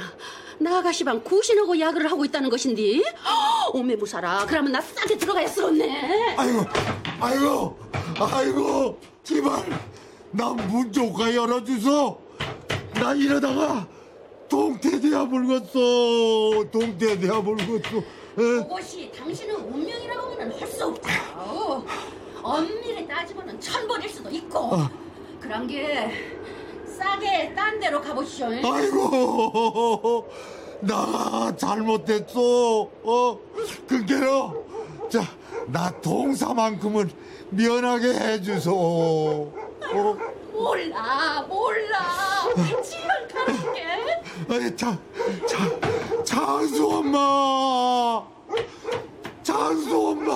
나가시방 구신하고 야근을 하고 있다는 것인디 오메 무사라 그러면 나 싸게 들어가야 쓰겠네 아이고, 아이고, 아이고, 제발, 나 문 좀 가 열어주소. 나 이러다가 동태대야 물겠어. 동태대야 물겠어. 그것이 당신의 운명이라고는 할 수 없죠. 엄밀히 따지고는 천벌일 수도 있고. 그런 게 싸게 딴 데로 가보시오. 아이고, 나 잘못했어. 어, 그게로, 자, 나 동사만큼은 면하게 해주소. 어, 몰라, 몰라. 지금 가볼게. 아이, 자, 자, 장수 엄마, 장수 엄마.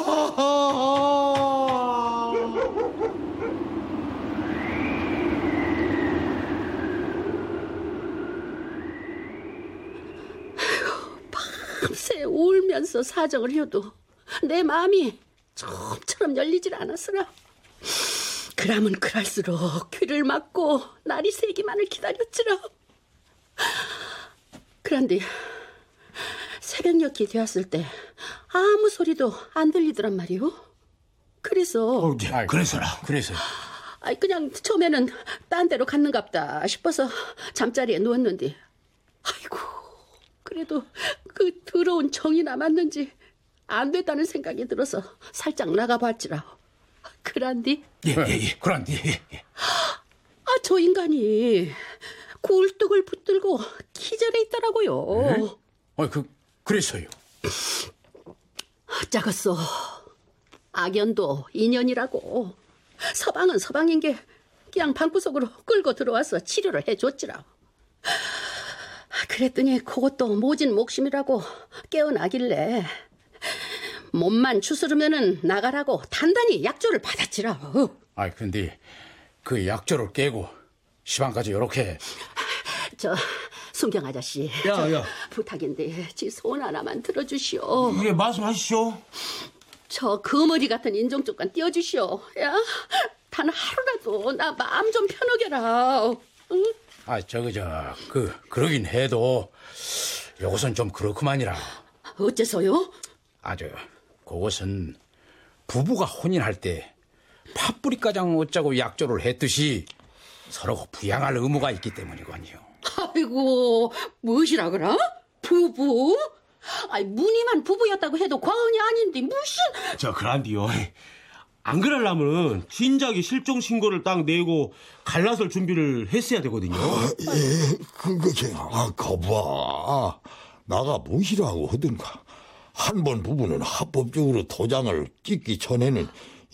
밤새 울면서 사정을 해도 내 마음이 처음처럼 열리질 않았으라. 그러면 그럴수록 귀를 막고 날이 새기만을 기다렸지라. 그런데 새벽녘이 되었을 때 아무 소리도 안 들리더란 말이오. 그래서 아이, 그래서라. 그래서 아이 그냥 처음에는 딴 데로 갔는갑다 싶어서 잠자리에 누웠는데 아이고 그래도 그 더러운 정이 남았는지 안 됐다는 생각이 들어서 살짝 나가봤지라 그란디 예, 예, 예. 그런데 예. 아 저 인간이 굴뚝을 붙들고 기절해 있더라고요 어, 그 그래서요. 작았어 악연도 인연이라고 서방은 서방인 게 그냥 방구석으로 끌고 들어와서 치료를 해줬지라 그랬더니 그것도 모진 목심이라고 깨어나길래 몸만 추스르면은 나가라고 단단히 약조를 받았지라 아이 근데 그 약조를 깨고 시방까지 이렇게 저 순경 아저씨 야, 야. 부탁인데 지 소원 하나만 들어주시오 예, 말씀하시죠. 저 거머리 같은 인종 쪽간 띄워주시오. 야, 단 하루라도 나 마음 좀 편하게라. 응? 아 저거 저그 그러긴 해도 요것은 좀 그렇구만이라. 어째서요? 아저 그것은 부부가 혼인할 때 팥뿌리 가장 어짜고 약조를 했듯이 서로 부양할 의무가 있기 때문이거든요. 아이고, 무엇이라 그라? 부부? 아이, 무늬만 부부였다고 해도 과언이 아닌데 무슨... 저 그란디요. 안 그러려면 진작에 실종 신고를 딱 내고 갈라설 준비를 했어야 되거든요. 예, 그게, 아, 거봐. 나가 무시라고 하든가. 한 번 부부는 합법적으로 도장을 찍기 전에는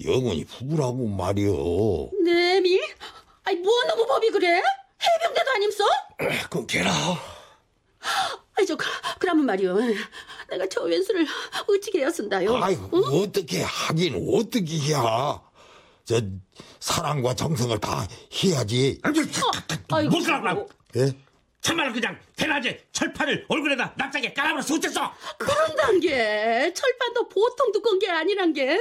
영원히 부부라고 말이여. 내미? 아이, 뭐 어느 법이 그래? 해병대도 아님소? *clears throat* 그럼 걔라. 아이, 저, 그- 그러면 말이요. 내가 저 왼수를 어찌게 해야 쓴다요? 아이고, 어떻게 하긴 어떻게 해야. 저, 사랑과 정성을 다 해야지. 아이고. 무슨 하고 예? 참말로 그냥 대낮에 철판을 얼굴에다 납작에 깔아버려서 어쨌어? 그런단 게 철판도 보통 두꺼운 게 아니란 게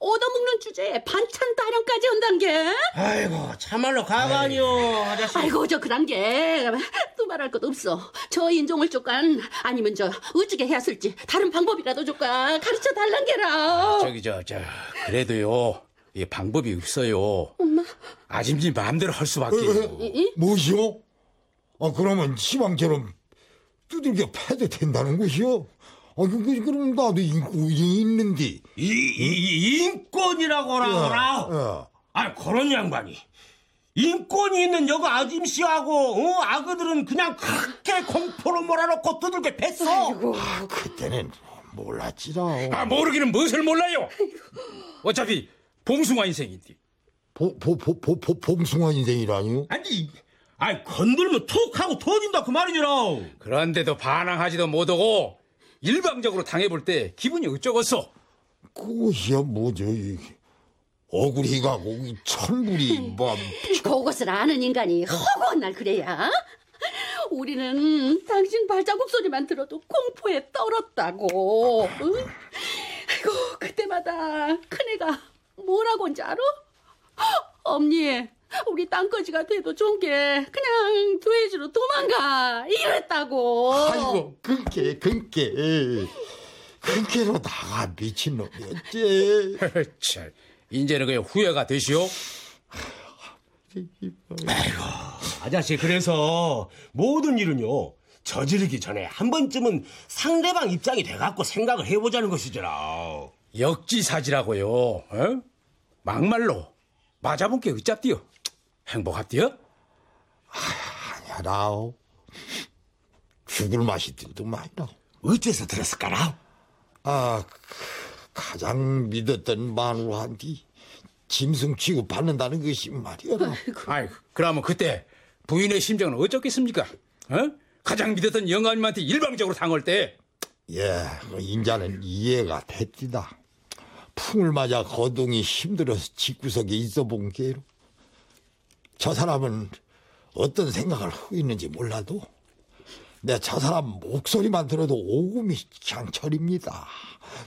얻어먹는 주제에 반찬 타령까지 한단 게 아이고 참말로 가관이요 아저씨. 아이고 저 그런 게또 말할 것 없어 저 인종을 조간 아니면 저 어찌게 해야 쓸지 다른 방법이라도 조간 가르쳐 달란 게라 저기 저 저 그래도요 이 방법이 없어요. 아짐지 마음대로 할 수밖에. 무엇이요? 아, 그러면 시방처럼 두들겨 패도 된다는 것이요? 아, 그, 그, 그럼 나도 인권이 있는데. 이, 이 인권이라고 하라. 야, 아 그런 양반이 인권이 있는 여그 아짐씨하고 어? 아그들은 그냥 그렇게 공포로 몰아놓고 두들겨 팼어. 아, 그때는 몰랐지라. 아 모르기는 무엇을 몰라요. 어차피 봉숭아 인생인데. 보, 보, 보, 보, 보, 봉숭아 인생이라니요? 아니, 아이 건들면 툭 하고 터진다 그 말이니라. 그런데도 반항하지도 못하고 일방적으로 당해볼 때 기분이 어쩌겠어. 그것이야 뭐죠? 이 어구리 가고 이 천불이 뭐 *laughs* 그것을 아는 인간이 허구한 날 그래야 우리는 당신 발자국 소리만 들어도 공포에 떨었다고 응? 아이고 그때마다 큰애가 뭐라고 한지 알아? 엄니 우리 땅거지가 돼도 좋게 그냥 도해주로 도망가 이랬다고 아이고 근께 근께 근께로 나가 미친 놈이었지. *laughs* 참, 이제는 그냥 후회가 되시오. 아저씨 그래서 모든 일은요 저지르기 전에 한 번쯤은 상대방 입장이 돼갖고 생각을 해보자는 것이잖아. 역지사지라고요. 어? 막말로 맞아본 게 어짭디요? 행복합디요? 아니야라오. 죽을 맛이 들더만이라. 어째서 들었을까나? 아, 그, 가장 믿었던 마누라한테 짐승 취급 받는다는 것이 말이야. 아이, 그러면 그때 부인의 심정은 어쩌겠습니까? 어? 가장 믿었던 영감님한테 일방적으로 당할 때 예, 뭐 인자는 이해가 됐디다. 풍을 맞아 거동이 힘들어서 집구석에 있어 본 게로. 저 사람은 어떤 생각을 하고 있는지 몰라도 내 저 사람 목소리만 들어도 오금이 향철입니다.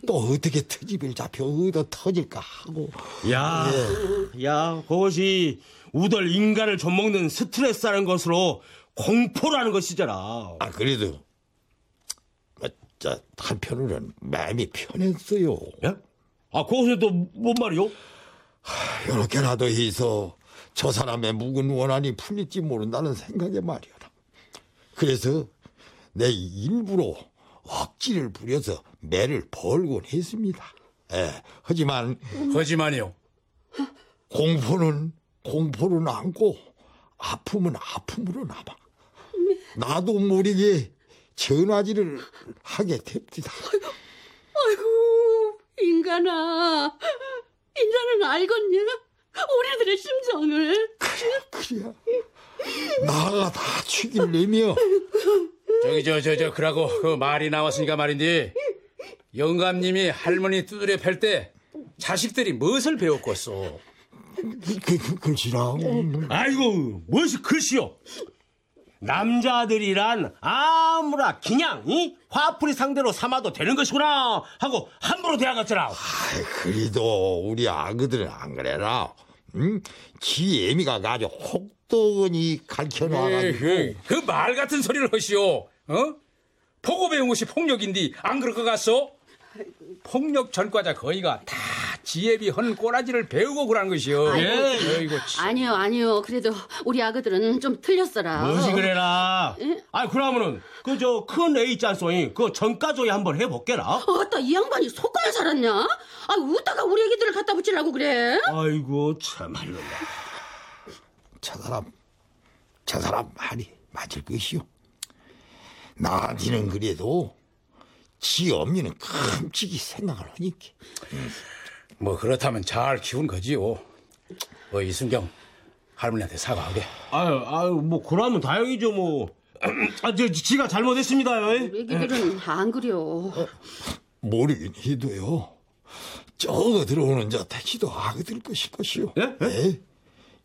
또 어떻게 트집을 잡혀 얻어 터질까 하고 야, 야, 그것이 우덜 인간을 좀먹는 스트레스라는 것으로 공포라는 것이잖아. 아 그래도 뭐, 저 한편으로는 마음이 편했어요. 예? 아, 그것은 또 뭔 말이요? 이렇게라도 해서 저 사람의 묵은 원한이 풀릴지 모른다는 생각에 말이오라. 그래서 내 일부러 억지를 부려서 매를 벌곤 했습니다. 예, 하지만 거지만이요. 공포는 공포로 남고 아픔은 아픔으로 남아. 나도 모르게 전화질을 하게 됩니다. 아이고, 인간아. 인자는 알겠냐? 우리들의 심정을. 그래야 나가 다 죽일래며 저기 저 저 저 그러고 그 말이 나왔으니까 말인데 영감님이 할머니 두드려 팰 때 자식들이 무엇을 배웠겠소? 그, 그, 글씨라 아이고, 무엇이 글씨요? 남자들이란 아무나 그냥 이 화풀이 상대로 삼아도 되는 것이구나 하고 함부로 대하겠잖아. 그래도 우리 아그들은 안 그래라. 응? 지 애미가 아주 혹독하니 가르쳐놔가지고 그 말 같은 소리를 하시오. 어? 보고 배운 것이 폭력인데 안 그럴 것 같소? 폭력 전과자 거의가 다 지혜비 헌 꼬라지를 배우고 그러는 것이오. 예. 어이구, 참. 아니요, 아니요. 그래도 우리 아그들은 좀 틀렸어라. 무엇이 그래라. 아, 그러면은 그 저 큰 A 짠송이 그 전가조에 한번 해볼게라. 어따 이 양반이 속가에 살았냐? 아, 웃다가 우리 애기들을 갖다 붙이려고 그래? 아이고 참말로. 저 사람 저 사람 말이 맞을 것이오. 나한테는 그래도 지 엄니는 끔찍이 생각을 하니까 뭐 그렇다면 잘 키운 거지요. 어, 이순경 할머니한테 사과하게. 아유, 아유, 뭐 그러면 다행이죠 뭐. *clears throat* 아, 저 지가 잘못했습니다. 예? 우리 애기들은 안 그려. 모르긴 해도요. 저거 들어오는 저 택시도 아그들 것일 것이오. 예? 예?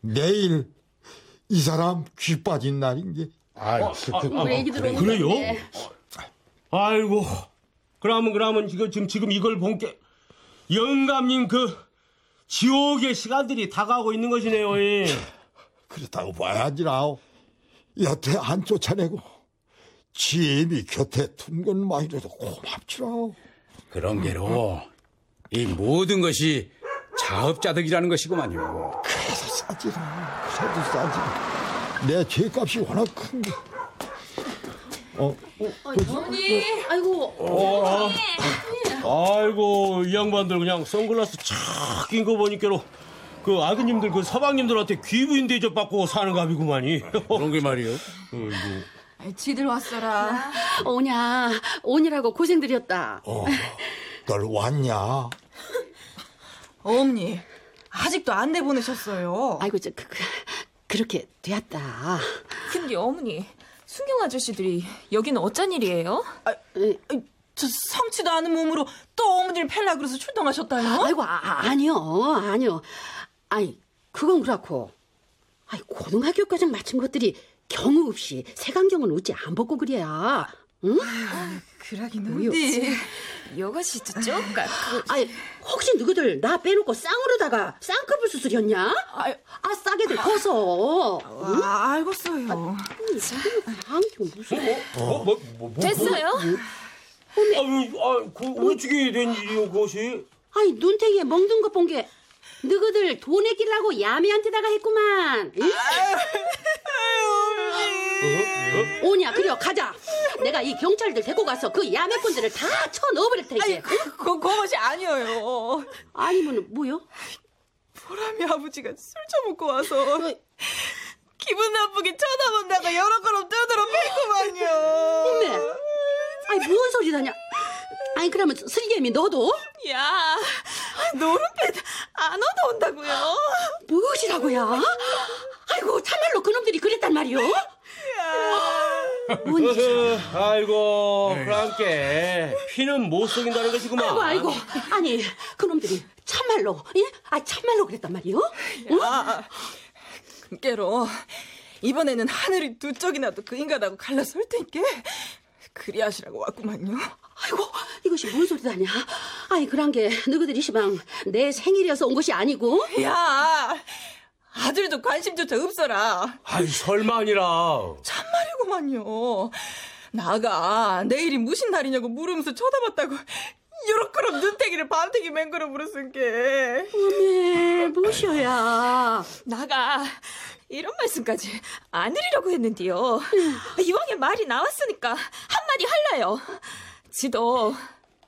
내일 이 사람 귀 빠진 날인 게 아유, 우리 애기들 오는 그래요? 건데. 아이고. 그러면 그러면 지금 지금 이걸 본 게 영감님 그 지옥의 시간들이 다가오고 있는 것이네요. 예. 그렇다고 봐야지라오. 여태 안 쫓아내고 지엠이 곁에 둔 것만이라도 고맙지라오. 그런 게로 이 모든 것이 자업자득이라는 것이구만요. 그래서 싸지라. 그래도 싸지. 내 죄값이 워낙 큰 게. 어, 어머니, 아이고, 아이고 이 양반들 그냥 선글라스 착 낀 거 보니까로 그 아드님들 그 서방님들한테 귀부인 대접 받고 사는 갑이구만이. *laughs* 그런 게 말이요. 지들 왔어라. 오냐, 오니라고 고생들이었다. 어, 널 왔냐? 어머니, 아직도 안 내보내셨어요. 아이고, 저, 그, 그, 그렇게 되었다. 근데 어머니, 순경 아저씨들이 여기는 어쩐 일이에요? 아, 에, 저 성치도 않은 몸으로 또 어머니를 팰라 그래서 출동하셨다요? 아이고, 아, 아니요, 아니요. 아니, 그건 그렇고. 아이, 고등학교까지 마친 것들이 경우 없이 색안경은 어찌 안 벗고 그래야. 응? 그러긴 뭐요? 한데 여가씨 저쪽 그 아이, 혹시 누구들 나 빼놓고 쌍으로다가 쌍꺼풀 수술이었냐? 아, 싸게들 커서. 아, 알겠어요. 안경 무슨. 어, 뭐, 뭐, 뭐, 됐어요? 아유, 아, 그 어떻게 된 일이요 그것이? 아이, 눈탱이에 멍든 것본 게. 너희들 돈에 끼라고 야매한테다가 했구만. 응? 어머니. 오냐 그려 가자 내가 이 경찰들 데리고 가서 그 야매꾼들을 다 쳐 넣어버릴 테니 그, 그것이 아니에요. 아니면 뭐요? 보람이 아버지가 술 처먹고 와서 기분 나쁘게 쳐다본다가 여러 걸음 두드러 패구만요. 어메 아니 뭔 소리다냐 아니 그러면 슬개미 너도? 야, 노름패 안 얻어온다고요? 무엇이라고야? 아이고 참말로 그놈들이 그랬단 말이오? 뭔 일? *laughs* 아이고, 그랑께 피는 못 속인다는 것이구만. 아이고 아이고 아니 그놈들이 참말로 예? 아 참말로 그랬단 말이오? 야, 깨로 이번에는 하늘이 두 쪽이나도 그 인간하고 갈라서 할 테니까 그리하시라고 왔구만요. 아이고 이것이 뭔 소리다냐? 아니 그런 게 너희들이 시방 내 생일이어서 온 것이 아니고? 야, 아들도 관심조차 없어라. 아이, 설마 아니라. 참말이구만요. 나가 내일이 무슨 날이냐고 물으면서 쳐다봤다고 요렇게럼 눈탱이를 밤탱이 맹그러 물었은게 어메 무엇이야? 나가 이런 말씀까지 안 드리려고 했는데요. 이왕에 말이 나왔으니까 한마디 할라요. 지도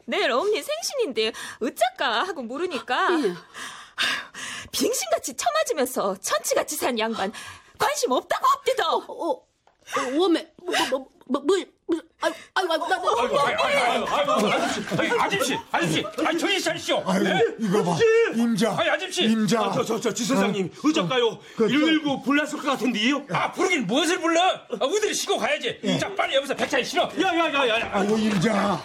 내일 엄니 생신인데 어쩔까 하고 예. 빙신같이 처맞으면서 천치같이 산 양반 관심 없다고 없디도. 어, 어, 어메 뭐 뭐 뭐 뭐, 뭐, 뭐, 아이고 아이고 아이고 나, 나, 아이고, 아이고, 아이고, 아이고, 아이고, 아저씨, 아저씨, 아니 정신 차리시오. 아이고 예? 이거 봐 임자 아니 아저씨, 임자 아, 저, 저, 저, 지선장님, 어쩔까요? 그, 119 불났을 것 같은데요? 아 부르긴 무엇을 불러? 아, 우들이 쉬고 가야지. 자 빨리 여기서 백차에 실어. 야, 야, 야, 야. 아이고 임자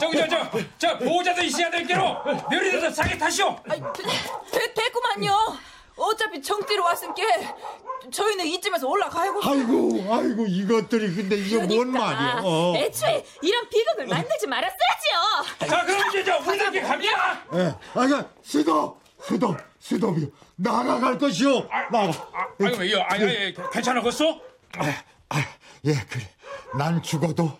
저기 저 저 저 보호자도 있어야 될 게로 며느리도 싸게 타시오. 되, 됐구만요. 어차피 정띠로 왔으니까 저희는 이쯤에서 올라가고. 아이고 아이고 이것들이 근데 이게 뭔 말이야 어. 애초에 이런 비극을 만들지 말았어야지요. 자 그럼 이제 저 우리들께 갑니다. 예, 아니 수도 수도 수도비요 나가갈 것이오 나가 아, 아이고 왜요? 아니, 아니 괜찮았겠어? 예 그래 난 죽어도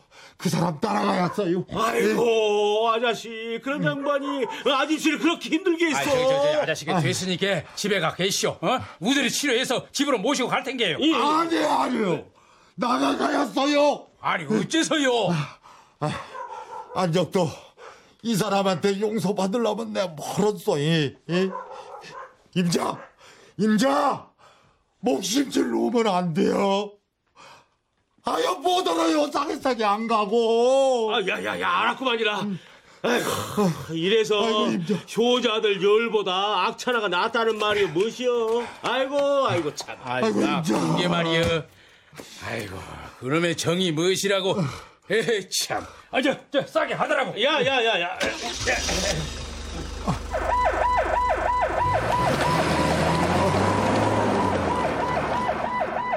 그 사람 따라가야어요 아이고, 아저씨, 그런 양반이 아저씨를 그렇게 힘들게 했어. 아, 저기, 저, 저, 아저씨가 됐으니까 집에 가 계시오. 어? 우들이 치료해서 집으로 모시고 갈 텐게요. 아니 아니요 나가가야어요 아니 어째서요? 안적도 이 사람한테 용서 받으려면 내가 멀었어 이, 이? 임자 임자 목심줄 놓으면 안 돼요 아유 못 알아요 싸게싸게 안 가고 아, 야, 야, 야, 알았구만이라. 아이고, 이래서 아이고. 효자들 열보다 악천하가 낫다는 말이 무엇이여? 아이고, 아이고, 참. 아이고 임자 이게 말이여. 아이고 그놈의 정이 무엇이라고. 에이 참. 아저 저 싸게 하더라고. 야, 야, 야, 야.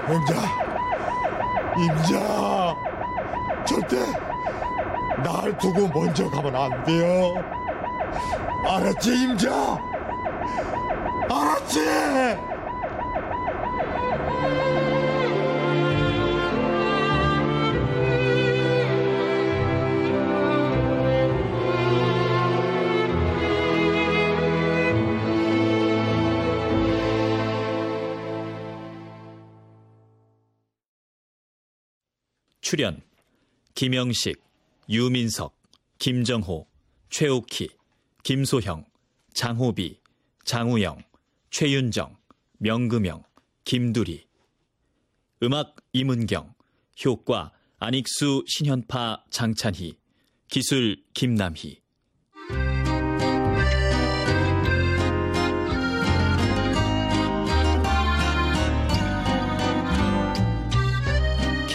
임자 임자! 절대 날 두고 먼저 가면 안 돼요. 알았지 임자? 알았지 출연 김영식, 유민석, 김정호, 최옥희, 김소형, 장호비, 장우영, 최윤정, 명금영, 김두리. 음악 이문경 효과 안익수 신현파 장찬희 기술 김남희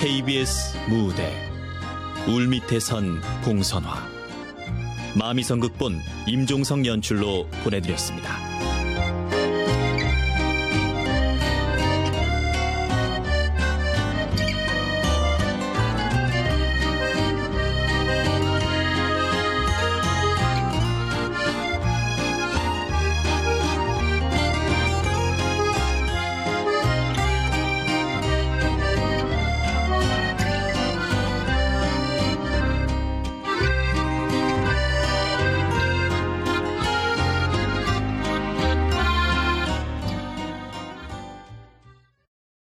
KBS 무대 울 밑에 선 봉선화 마미성 극본 임종성 연출로 보내드렸습니다.